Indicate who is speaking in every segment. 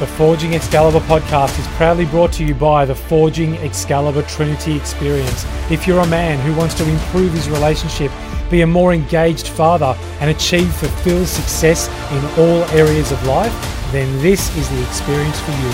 Speaker 1: The Forging Excalibur podcast is proudly brought to you by the Forging Excalibur Trinity Experience. If you're a man who wants to improve his relationship, be a more engaged father, and achieve fulfilled success in all areas of life, then this is the experience for you.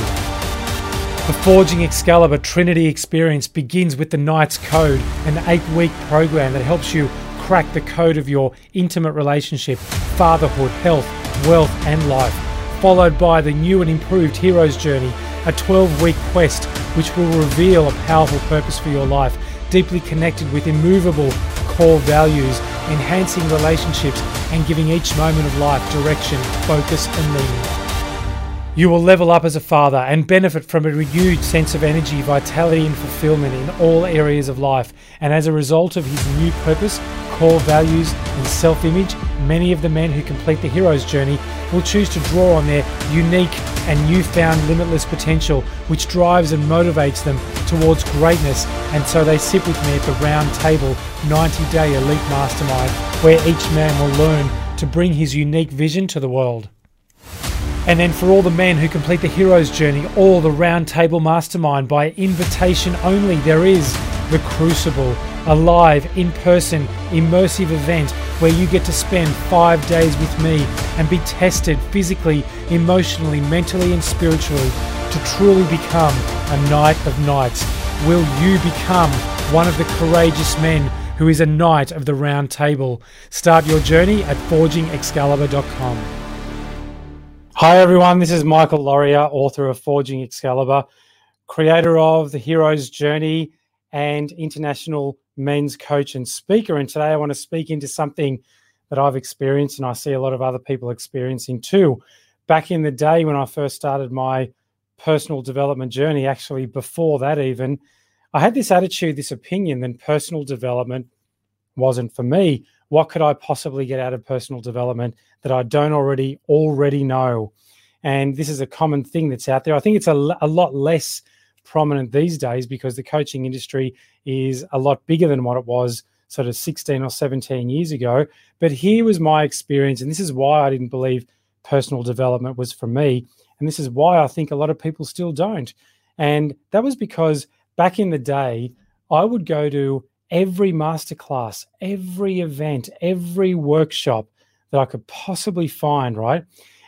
Speaker 1: The Forging Excalibur Trinity Experience begins with the Knight's Code, an eight week program that helps you crack the code of your intimate relationship, fatherhood, health, wealth, and life followed by the new and improved Hero's Journey, a 12 week quest which will reveal a powerful purpose for your life, deeply connected with immovable core values, enhancing relationships, and giving each moment of life direction, focus, and meaning. You will level up as a father and benefit from a renewed sense of energy, vitality, and fulfillment in all areas of life. And as a result of his new purpose, core values, and self image, many of the men who complete the hero's journey will choose to draw on their unique and newfound limitless potential, which drives and motivates them towards greatness. And so they sit with me at the round table 90 day elite mastermind, where each man will learn to bring his unique vision to the world. And then for all the men who complete the hero's journey or the round table mastermind by invitation only, there is the Crucible a live, in person, immersive event where you get to spend five days with me and be tested physically, emotionally, mentally, and spiritually to truly become a knight of knights. Will you become one of the courageous men who is a knight of the round table? Start your journey at forgingexcalibur.com. Hi, everyone. This is Michael Laurier, author of Forging Excalibur, creator of The Hero's Journey and international men's coach and speaker. And today I want to speak into something that I've experienced and I see a lot of other people experiencing too. Back in the day when I first started my personal development journey, actually before that, even, I had this attitude, this opinion that personal development wasn't for me. What could I possibly get out of personal development that I don't already already know? And this is a common thing that's out there. I think it's a, a lot less prominent these days because the coaching industry is a lot bigger than what it was sort of 16 or 17 years ago. But here was my experience, and this is why I didn't believe personal development was for me. And this is why I think a lot of people still don't. And that was because back in the day, I would go to every masterclass, every event, every workshop that I could possibly find, right?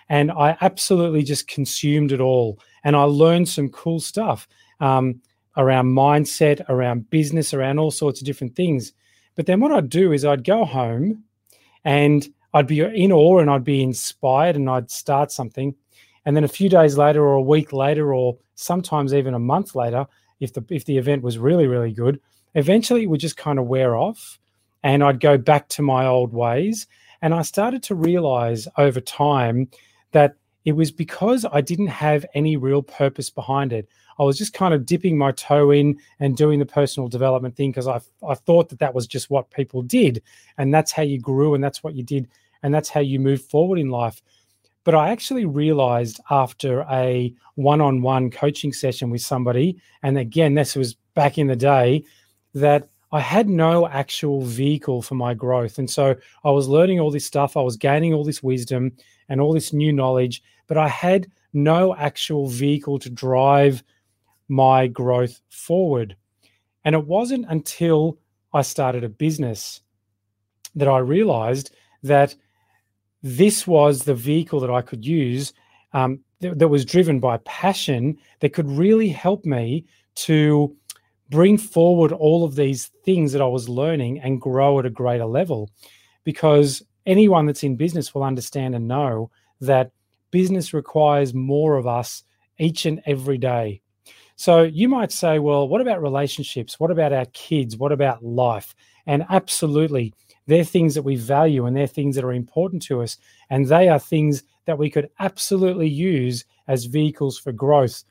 Speaker 1: And I absolutely just consumed it all. And I learned some cool stuff um, around mindset, around business, around all sorts of different things. But then what I'd do is I'd go home and I'd be in awe and I'd be inspired and I'd start something. And then a few days later or a week later or sometimes even a month later, if the if the event was really, really good, eventually it would just kind of wear off and I'd go back to my old ways. And I started to realize over time that it was because I didn't have any real purpose behind it. I was just kind of dipping my toe in and doing the personal development thing because I, I thought that that was just what people did. And that's how you grew and that's what you did. And that's how you move forward in life. But I actually realized after a one on one coaching session with somebody, and again, this was back in the day, that I had no actual vehicle for my growth. And so I was learning all this stuff, I was gaining all this wisdom and all this new knowledge, but I had no actual vehicle to drive my growth forward. And it wasn't until I started a business that I realized that this was the vehicle that I could use um, th- that was driven by passion that could really help me to bring forward all of these things that I was learning and grow at a greater level. Because anyone that's in business will understand and know that business requires more of us each and every day. So you might say, well, what about relationships? What about our kids? What about life? And absolutely, they're things that we value and they're things that are important to us. And they are things that we could absolutely use as vehicles for growth.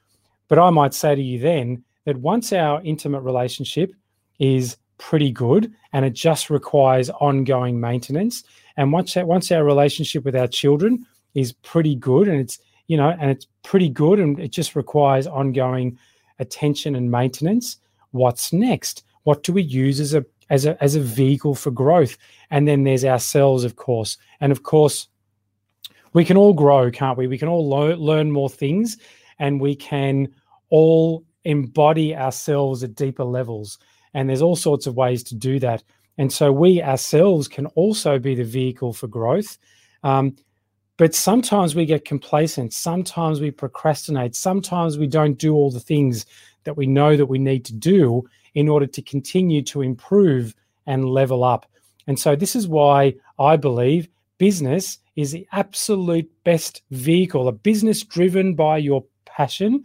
Speaker 1: But I might say to you then that once our intimate relationship is pretty good and it just requires ongoing maintenance, and once, that, once our relationship with our children is pretty good and it's you know and it's pretty good and it just requires ongoing attention and maintenance what's next? What do we use as a as a as a vehicle for growth? And then there's ourselves of course. And of course we can all grow, can't we? We can all lo- learn more things and we can all embody ourselves at deeper levels. And there's all sorts of ways to do that. And so we ourselves can also be the vehicle for growth. Um, but sometimes we get complacent. Sometimes we procrastinate. Sometimes we don't do all the things that we know that we need to do in order to continue to improve and level up. And so this is why I believe business is the absolute best vehicle, a business driven by your passion.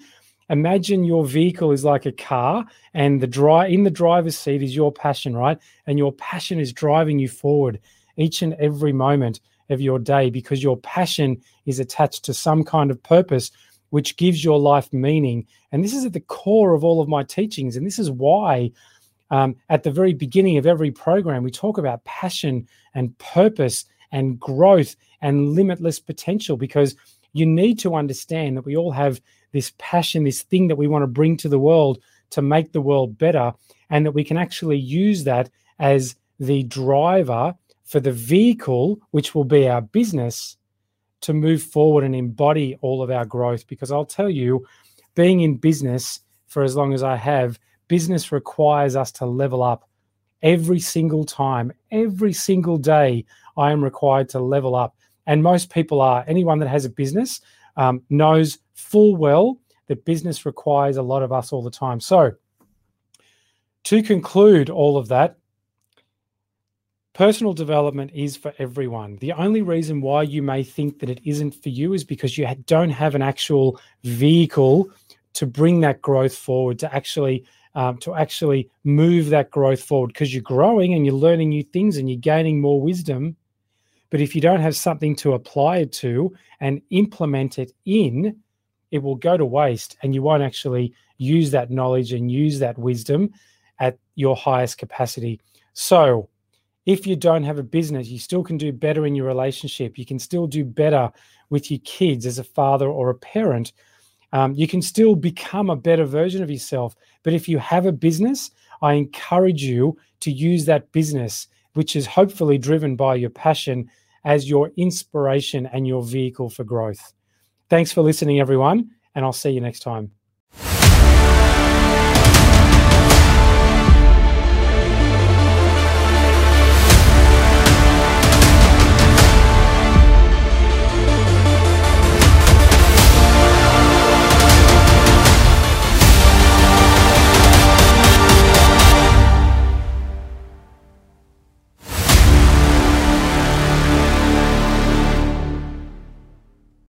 Speaker 1: Imagine your vehicle is like a car and the dry in the driver's seat is your passion, right? And your passion is driving you forward each and every moment of your day because your passion is attached to some kind of purpose which gives your life meaning. And this is at the core of all of my teachings. And this is why um, at the very beginning of every program, we talk about passion and purpose and growth and limitless potential because you need to understand that we all have this passion, this thing that we want to bring to the world to make the world better, and that we can actually use that as the driver for the vehicle, which will be our business, to move forward and embody all of our growth. Because I'll tell you, being in business for as long as I have, business requires us to level up every single time, every single day. I am required to level up. And most people are. Anyone that has a business um, knows full well that business requires a lot of us all the time. So, to conclude all of that, personal development is for everyone. The only reason why you may think that it isn't for you is because you don't have an actual vehicle to bring that growth forward, to actually um, to actually move that growth forward because you're growing and you're learning new things and you're gaining more wisdom. But if you don't have something to apply it to and implement it in, it will go to waste and you won't actually use that knowledge and use that wisdom at your highest capacity. So, if you don't have a business, you still can do better in your relationship. You can still do better with your kids as a father or a parent um, you can still become a better version of yourself. But if you have a business, I encourage you to use that business, which is hopefully driven by your passion, as your inspiration and your vehicle for growth. Thanks for listening, everyone, and I'll see you next time.